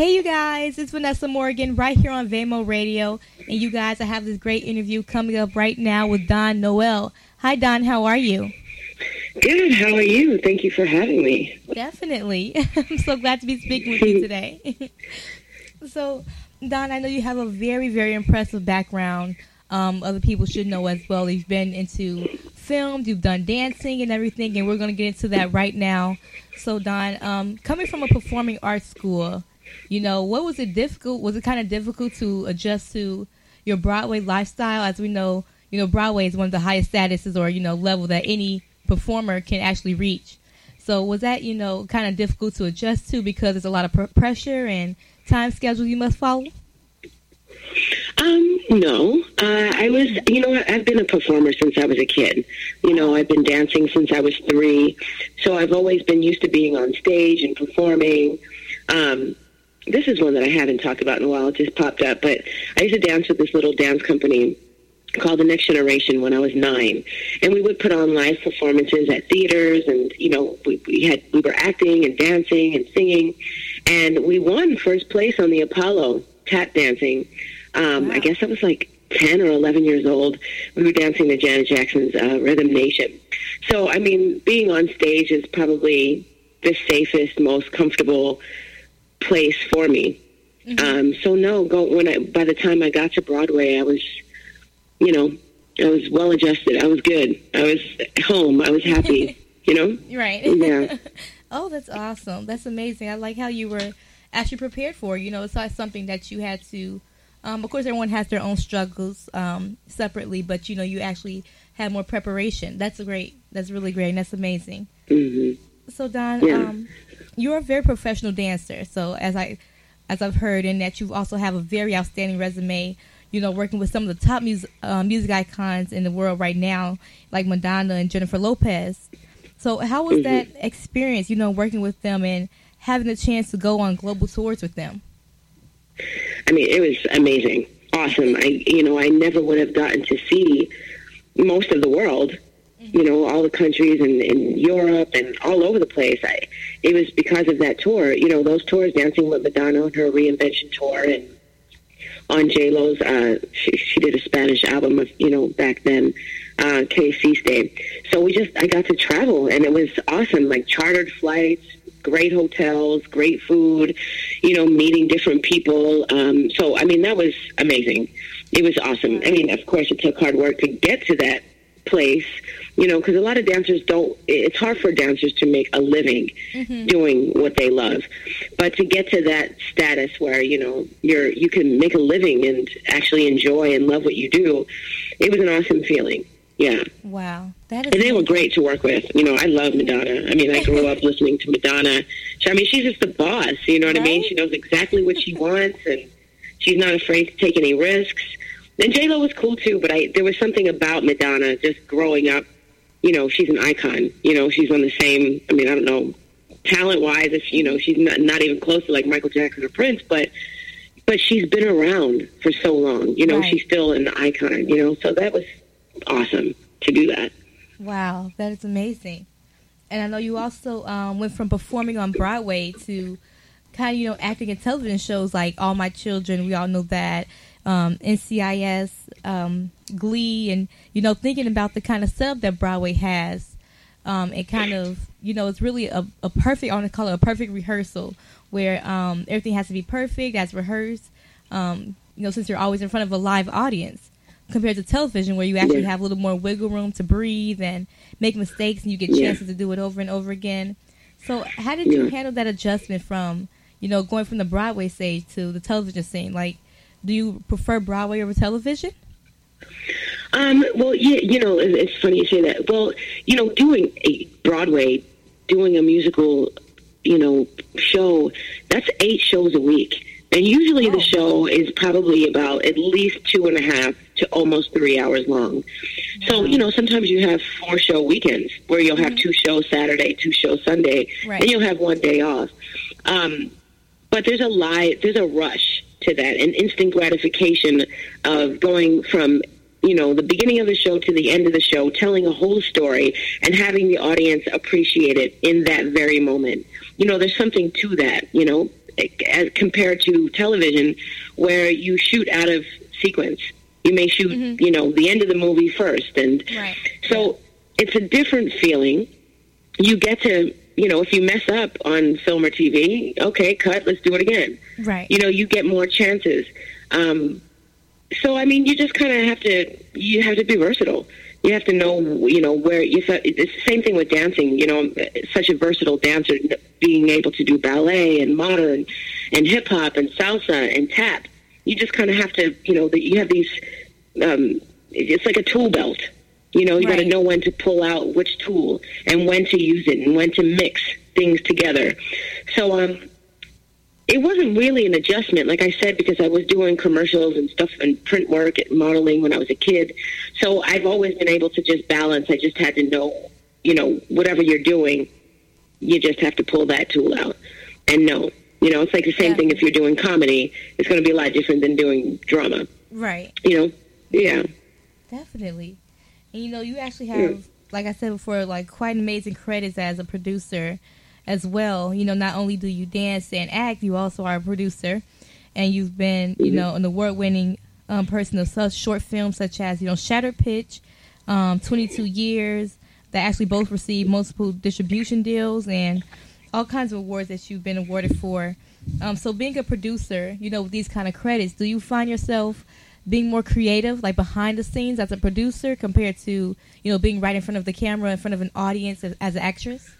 Hey, you guys, it's Vanessa Morgan right here on Vamo Radio. And you guys, I have this great interview coming up right now with Dawn Noel. Hi, Dawn, how are you? Good. How are you? Thank you for having me. Definitely. I'm so glad to be speaking with you today. so, Dawn, I know you have a very, very impressive background. Um, other people should know as well. You've been into film, you've done dancing and everything, and we're going to get into that right now. So, Dawn, um, coming from a performing arts school, you know, what was it difficult? Was it kind of difficult to adjust to your Broadway lifestyle? As we know, you know, Broadway is one of the highest statuses or you know level that any performer can actually reach. So was that you know kind of difficult to adjust to because there's a lot of pr- pressure and time schedule you must follow? Um, no. Uh, I was, you know, I've been a performer since I was a kid. You know, I've been dancing since I was three. So I've always been used to being on stage and performing. Um, this is one that I haven't talked about in a while. It just popped up. But I used to dance with this little dance company called the Next Generation when I was nine, and we would put on live performances at theaters, and you know we, we had we were acting and dancing and singing, and we won first place on the Apollo tap dancing. Um, wow. I guess I was like ten or eleven years old. We were dancing to Janet Jackson's uh, Rhythm Nation. So I mean, being on stage is probably the safest, most comfortable place for me. Mm-hmm. Um, so no, go when I by the time I got to Broadway, I was, you know, I was well adjusted. I was good. I was home. I was happy. you know, right? Yeah. oh, that's awesome. That's amazing. I like how you were actually prepared for. You know, it's not something that you had to. Um, of course, everyone has their own struggles um, separately, but you know, you actually had more preparation. That's great. That's really great. And that's amazing. Mm-hmm. So, Dawn, yeah. um, you're a very professional dancer. So as I as I've heard, and that you also have a very outstanding resume. You know, working with some of the top music uh, music icons in the world right now, like Madonna and Jennifer Lopez. So how was mm-hmm. that experience? You know, working with them and having the chance to go on global tours with them. I mean, it was amazing, awesome. I you know I never would have gotten to see most of the world you know, all the countries in, in Europe and all over the place. I, it was because of that tour. You know, those tours, Dancing with Madonna on her reinvention tour, and on J Lo's, uh, she, she did a Spanish album of you know back then, uh, Que Hiciste. So we just, I got to travel, and it was awesome. Like chartered flights, great hotels, great food, you know, meeting different people. Um, so I mean, that was amazing. It was awesome. I mean, of course, it took hard work to get to that place you know, because a lot of dancers don't, it's hard for dancers to make a living mm-hmm. doing what they love. But to get to that status where, you know, you're, you can make a living and actually enjoy and love what you do, it was an awesome feeling. Yeah. Wow. That is and they were great to work with. You know, I love Madonna. I mean, I grew up listening to Madonna. I mean, she's just the boss. You know what right? I mean? She knows exactly what she wants, and she's not afraid to take any risks. And J Lo was cool too, but I there was something about Madonna just growing up you know, she's an icon. You know, she's on the same. I mean, I don't know, talent wise, if you know, she's not not even close to like Michael Jackson or Prince, but but she's been around for so long. You know, right. she's still an icon. You know, so that was awesome to do that. Wow, that is amazing. And I know you also um, went from performing on Broadway to kind of you know acting in television shows like All My Children. We all know that um, NCIS, um, Glee, and you know, thinking about the kind of setup that Broadway has, um, and kind of you know, it's really a, a perfect. I want to call it a perfect rehearsal where um, everything has to be perfect as rehearsed. Um, you know, since you're always in front of a live audience, compared to television where you actually have a little more wiggle room to breathe and make mistakes, and you get chances to do it over and over again. So, how did you handle that adjustment from you know going from the Broadway stage to the television scene? Like, do you prefer Broadway over television? Um, well, yeah, you know, it's funny you say that. Well, you know, doing a Broadway, doing a musical, you know, show, that's eight shows a week. And usually oh. the show is probably about at least two and a half to almost three hours long. So, you know, sometimes you have four show weekends where you'll have mm-hmm. two shows Saturday, two shows Sunday, right. and you'll have one day off. Um, but there's a lie, there's a rush to that, an instant gratification of going from you know the beginning of the show to the end of the show, telling a whole story and having the audience appreciate it in that very moment. You know, there's something to that. You know, as compared to television, where you shoot out of sequence. You may shoot, Mhm. you know, the end of the movie first, and Right. so it's a different feeling. You get to, you know, if you mess up on film or TV, okay, cut, let's do it again. Right. You know, you get more chances. Um, so I mean, you just kind of have to you have to be versatile. You have to know, you know, where you. It's the same thing with dancing. You know, I'm such a versatile dancer, being able to do ballet and modern, and hip hop and salsa and tap. You just kind of have to, you know, that you have these. Um, it's like a tool belt. You know, you got to know when to pull out which tool and when to use it and when to mix things together. So, um, it wasn't really an adjustment, like I said, because I was doing commercials and stuff and print work and modeling when I was a kid. So I've always been able to just balance. I just had to know, you know, whatever you're doing, you just have to pull that tool out and know. You know, it's like the same Yeah. thing if you're doing comedy. It's going to be a lot different than doing drama. Right. You know, yeah. Definitely. And you know, you actually have, like I said before, like quite amazing credits as a producer as well. You know, not only do you dance and act, you also are a producer, and you've been, you Mhm. know, an award-winning um, person of such short films such as, you know, Shattered Pitch, um, 22 Years, that actually both received multiple distribution deals and all kinds of awards that you've been awarded for. Um, so, being a producer, you know, with these kind of credits, do you find yourself being more creative, like behind the scenes as a producer, compared to you know being right in front of the camera, in front of an audience as, as an actress?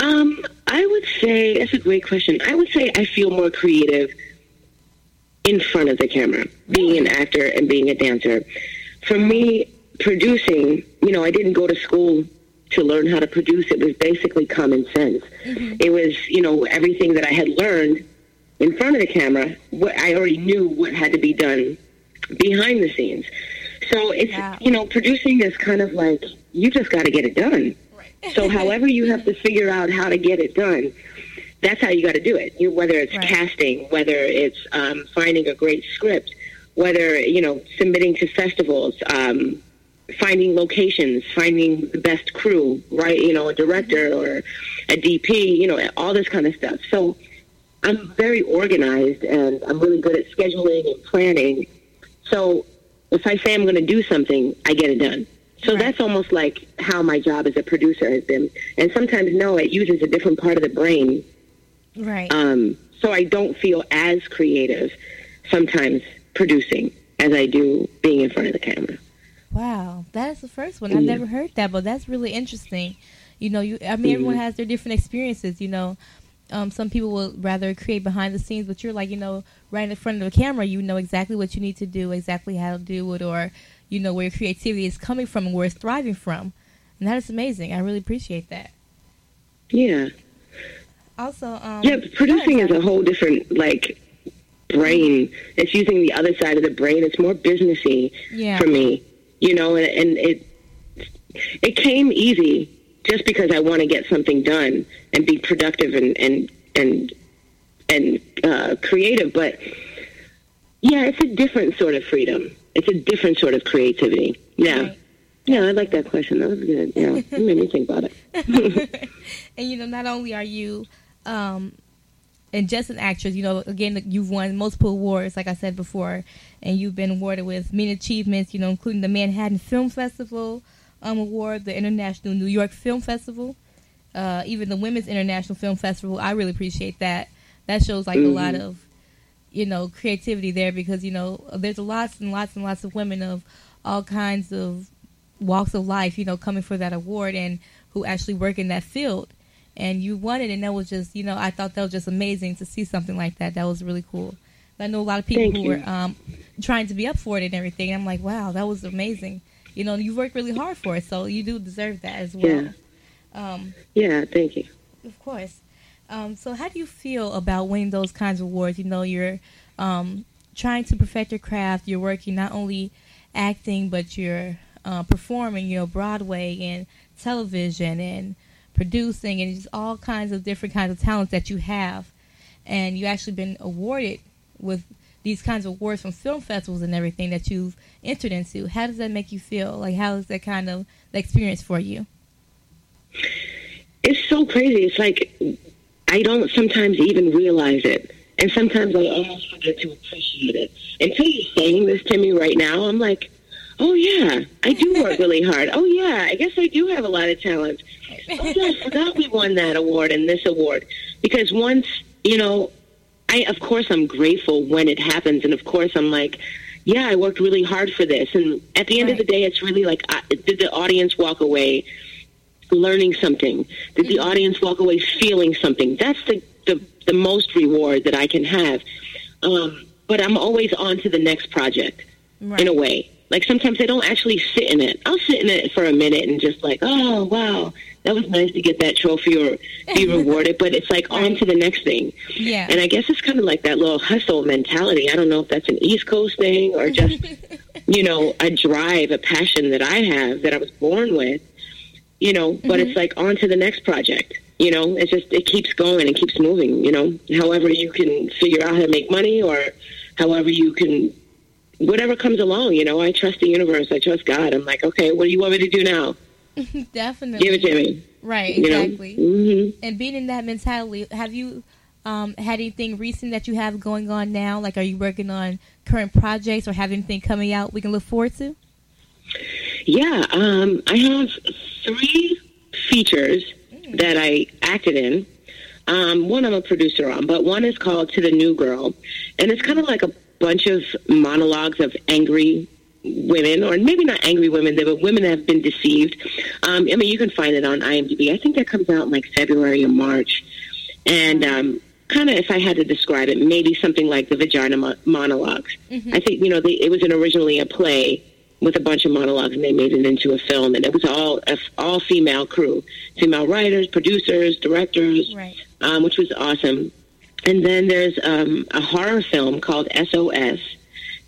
Um, I would say that's a great question. I would say I feel more creative in front of the camera, being an actor and being a dancer. For me, producing, you know, I didn't go to school to learn how to produce. It was basically common sense. It was, you know, everything that I had learned in front of the camera. What I already knew what had to be done behind the scenes. So it's, Wow. you know, producing is kind of like you just got to get it done. So, however you have to figure out how to get it done, that's how you got to do it. You, whether it's Right. casting, whether it's um, finding a great script, whether you know submitting to festivals, um, finding locations, finding the best crew, right? You know, a director or a DP, you know, all this kind of stuff. So, I'm very organized and I'm really good at scheduling and planning. So, if I say I'm going to do something, I get it done. So Right. that's almost like how my job as a producer has been. And sometimes, no, it uses a different part of the brain. Right. Um, so I don't feel as creative sometimes producing as I do being in front of the camera. Wow, that is the first one. I've never heard that, but that's really interesting. You know, you I mean, everyone Mhm. has their different experiences. You know, um, some people will rather create behind the scenes, but you're like, you know, right in front of the camera, you know exactly what you need to do, exactly how to do it, or you know where your creativity is coming from and where it's thriving from, and that is amazing. I really appreciate that. Yeah. Also, um, Yeah, producing is a whole different, like, brain. It's using the other side of the brain. It's more businessy yeah, for me, you know, and, and it it came easy just because I want to get something done and be productive and and and and uh, creative. But yeah, it's a different sort of freedom. It's a different sort of creativity. Yeah, Right. yeah, I like that question. That was good. Yeah, it made me think about it. and you know, not only are you um, and just an actress, you know, again, you've won multiple awards, like I said before, and you've been awarded with many achievements, you know, including the Manhattan Film Festival um, Award, the International New York Film Festival, uh, even the Women's International Film Festival. I really appreciate that. That shows like a lot of, you know, creativity there because you know there's lots and lots and lots of women of all kinds of walks of life, you know, coming for that award and who actually work in that field. And you won it, and that was just, you know, I thought that was just amazing to see something like that. That was really cool. I know a lot of people Thank who you. were um, trying to be up for it and everything. I'm like, wow, that was amazing. You know, you worked really hard for it, so you do deserve that as well. Um, Yeah, thank you. of course. Um, so, how do you feel about winning those kinds of awards? You know, you're um, trying to perfect your craft. You're working not only acting, but you're uh, performing. You know, Broadway and television and producing, and just all kinds of different kinds of talents that you have. And you actually been awarded with these kinds of awards from film festivals and everything that you've entered into. How does that make you feel? Like, how is that kind of the experience for you? it's so crazy. It's like I don't sometimes even realize it. And sometimes I almost forget to appreciate it. Until you're saying this to me right now, I'm like, oh, yeah, I do work really hard. Oh, yeah, I guess I do have a lot of talent. Oh, yeah, I forgot we won that award and this award. Because once, you know, I, of course, I'm grateful when it happens. And of course, I'm like, yeah, I worked really hard for this. And at the end right. of the day, it's really like, uh, did the audience walk away learning something? Did the mm-hmm. audience walk away feeling something? That's the, the, the most reward that I can have. Um, but I'm always on to the next project right. in a way. Like sometimes I don't actually sit in it. I'll sit in it for a minute and just like, oh wow, that was nice to get that trophy or be rewarded. But it's like on to the next thing. Yeah. And I guess it's kind of like that little hustle mentality. I don't know if that's an East Coast thing or just, you know, a drive, a passion that I have that I was born with. You know, but mm-hmm. it's like on to the next project. You know, it's just it keeps going and keeps moving. You know, however you can figure out how to make money or however you can whatever comes along, you know, I trust the universe. I trust God. I'm like, okay, what do you want me to do now? Definitely. Give it to me. Right, exactly. Mm-hmm. And being in that mentality, have you um, had anything recent that you have going on now? Like, are you working on current projects or have anything coming out we can look forward to? Yeah, um, I have three features mm. that I acted in. Um, one I'm a producer on, but one is called To the New Girl. And it's kind of like a bunch of monologues of angry women, or maybe not angry women, but women that have been deceived. Um, I mean, you can find it on IMDb. I think that comes out in like February or March. And um, kind of, if I had to describe it, maybe something like the vagina mo- monologues. Mm-hmm. I think, you know, they, it was an originally a play with a bunch of monologues, and they made it into a film. And it was all a, all female crew, female writers, producers, directors, right. um, which was awesome. And then there's um, a horror film called SOS,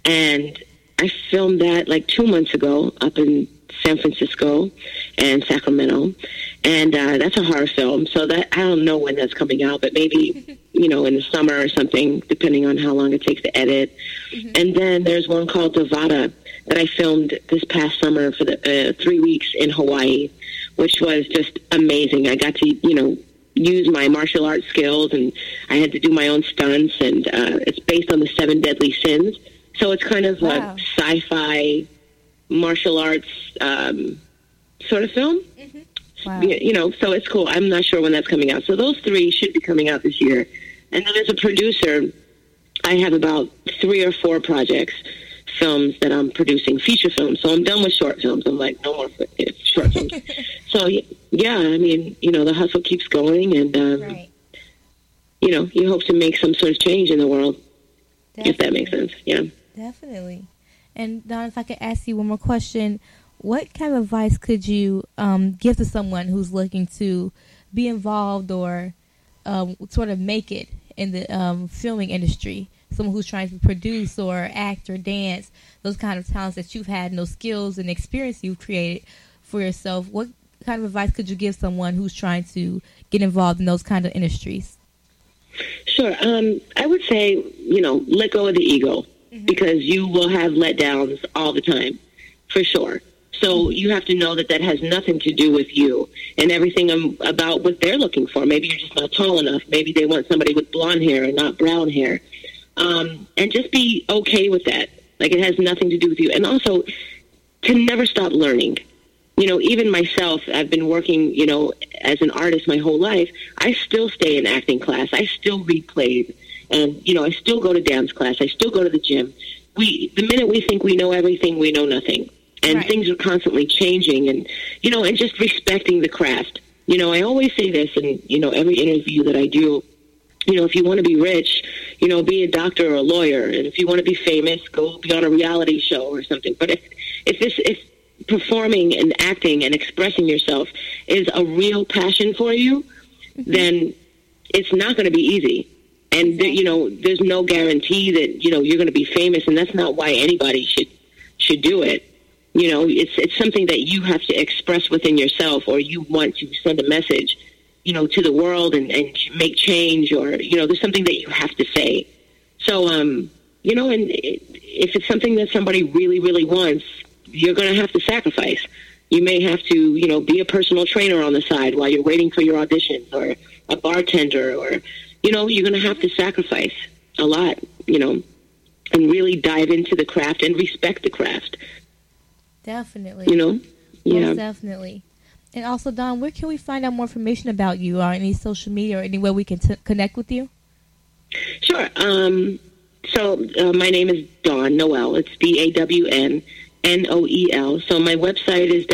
and I filmed that like two months ago up in San Francisco and Sacramento, and uh, that's a horror film. So that I don't know when that's coming out, but maybe you know in the summer or something, depending on how long it takes to edit. Mm-hmm. And then there's one called Devada that I filmed this past summer for the uh, three weeks in Hawaii, which was just amazing. I got to you know use my martial arts skills, and I had to do my own stunts. And uh, it's based on the seven deadly sins, so it's kind of wow. a sci-fi martial arts um, sort of film. Mm-hmm. Wow. You know, so it's cool. I'm not sure when that's coming out. So those three should be coming out this year. And then as a producer, I have about three or four projects films that I'm producing, feature films. So I'm done with short films. I'm like, no more short films. so yeah, I mean, you know, the hustle keeps going, and um, right. you know, you hope to make some sort of change in the world. Definitely. If that makes sense, yeah. Definitely. And Dawn, if I could ask you one more question, what kind of advice could you um, give to someone who's looking to be involved or um, sort of make it in the um, filming industry? someone who's trying to produce or act or dance, those kind of talents that you've had and those skills and experience you've created for yourself, what kind of advice could you give someone who's trying to get involved in those kind of industries? Sure. Um, I would say, you know, let go of the ego mm-hmm. because you will have letdowns all the time, for sure. So mm-hmm. you have to know that that has nothing to do with you and everything about what they're looking for. Maybe you're just not tall enough. Maybe they want somebody with blonde hair and not brown hair um, and just be okay with that. Like it has nothing to do with you. And also to never stop learning. You know, even myself, I've been working, you know, as an artist my whole life. I still stay in acting class. I still read plays. And, you know, I still go to dance class. I still go to the gym. We, the minute we think we know everything, we know nothing. And right. things are constantly changing and, you know, and just respecting the craft. You know, I always say this in, you know, every interview that I do you know, if you want to be rich, you know, be a doctor or a lawyer, and if you want to be famous, go be on a reality show or something. But if if this if performing and acting and expressing yourself is a real passion for you, mm-hmm. then it's not going to be easy. And you know, there's no guarantee that you know you're going to be famous, and that's not why anybody should should do it. You know, it's it's something that you have to express within yourself, or you want to send a message you know, to the world and, and make change or, you know, there's something that you have to say. So, um, you know, and if it's something that somebody really, really wants, you're going to have to sacrifice. You may have to, you know, be a personal trainer on the side while you're waiting for your auditions or, a bartender or, you know, you're going to have to sacrifice a lot, you know, and really dive into the craft and respect the craft. Definitely. You know? Yeah. Most definitely. And also, Dawn, where can we find out more information about you or any social media or anywhere we can t- connect with you? Sure. Um, so uh, my name is Dawn Noel. It's D A W N N O E L. So my website is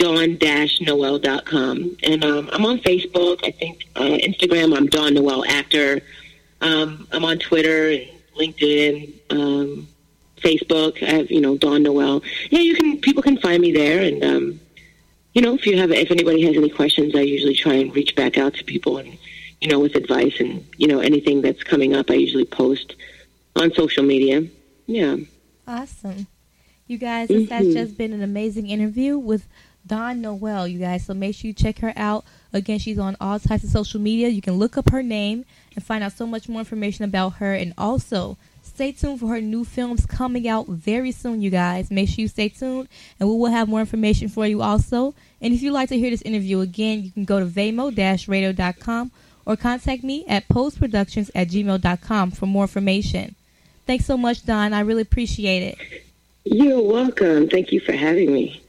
www.dawn-noel.com. And um, I'm on Facebook. I think uh, Instagram, I'm Dawn Noel Actor. Um, I'm on Twitter and LinkedIn, um, Facebook. I have, you know, Dawn Noel. Yeah, you can, people can find me there. And, um, you know, if you have, if anybody has any questions, I usually try and reach back out to people and, you know, with advice and, you know, anything that's coming up, I usually post on social media. Yeah. Awesome. You guys, this mm-hmm. has just been an amazing interview with Dawn Noel, you guys. So make sure you check her out. Again, she's on all types of social media. You can look up her name and find out so much more information about her. And also, stay tuned for her new films coming out very soon, you guys. Make sure you stay tuned, and we will have more information for you also. And if you'd like to hear this interview again, you can go to vamo-radio.com or contact me at postproductions at gmail.com for more information. Thanks so much, Dawn. I really appreciate it. You're welcome. Thank you for having me.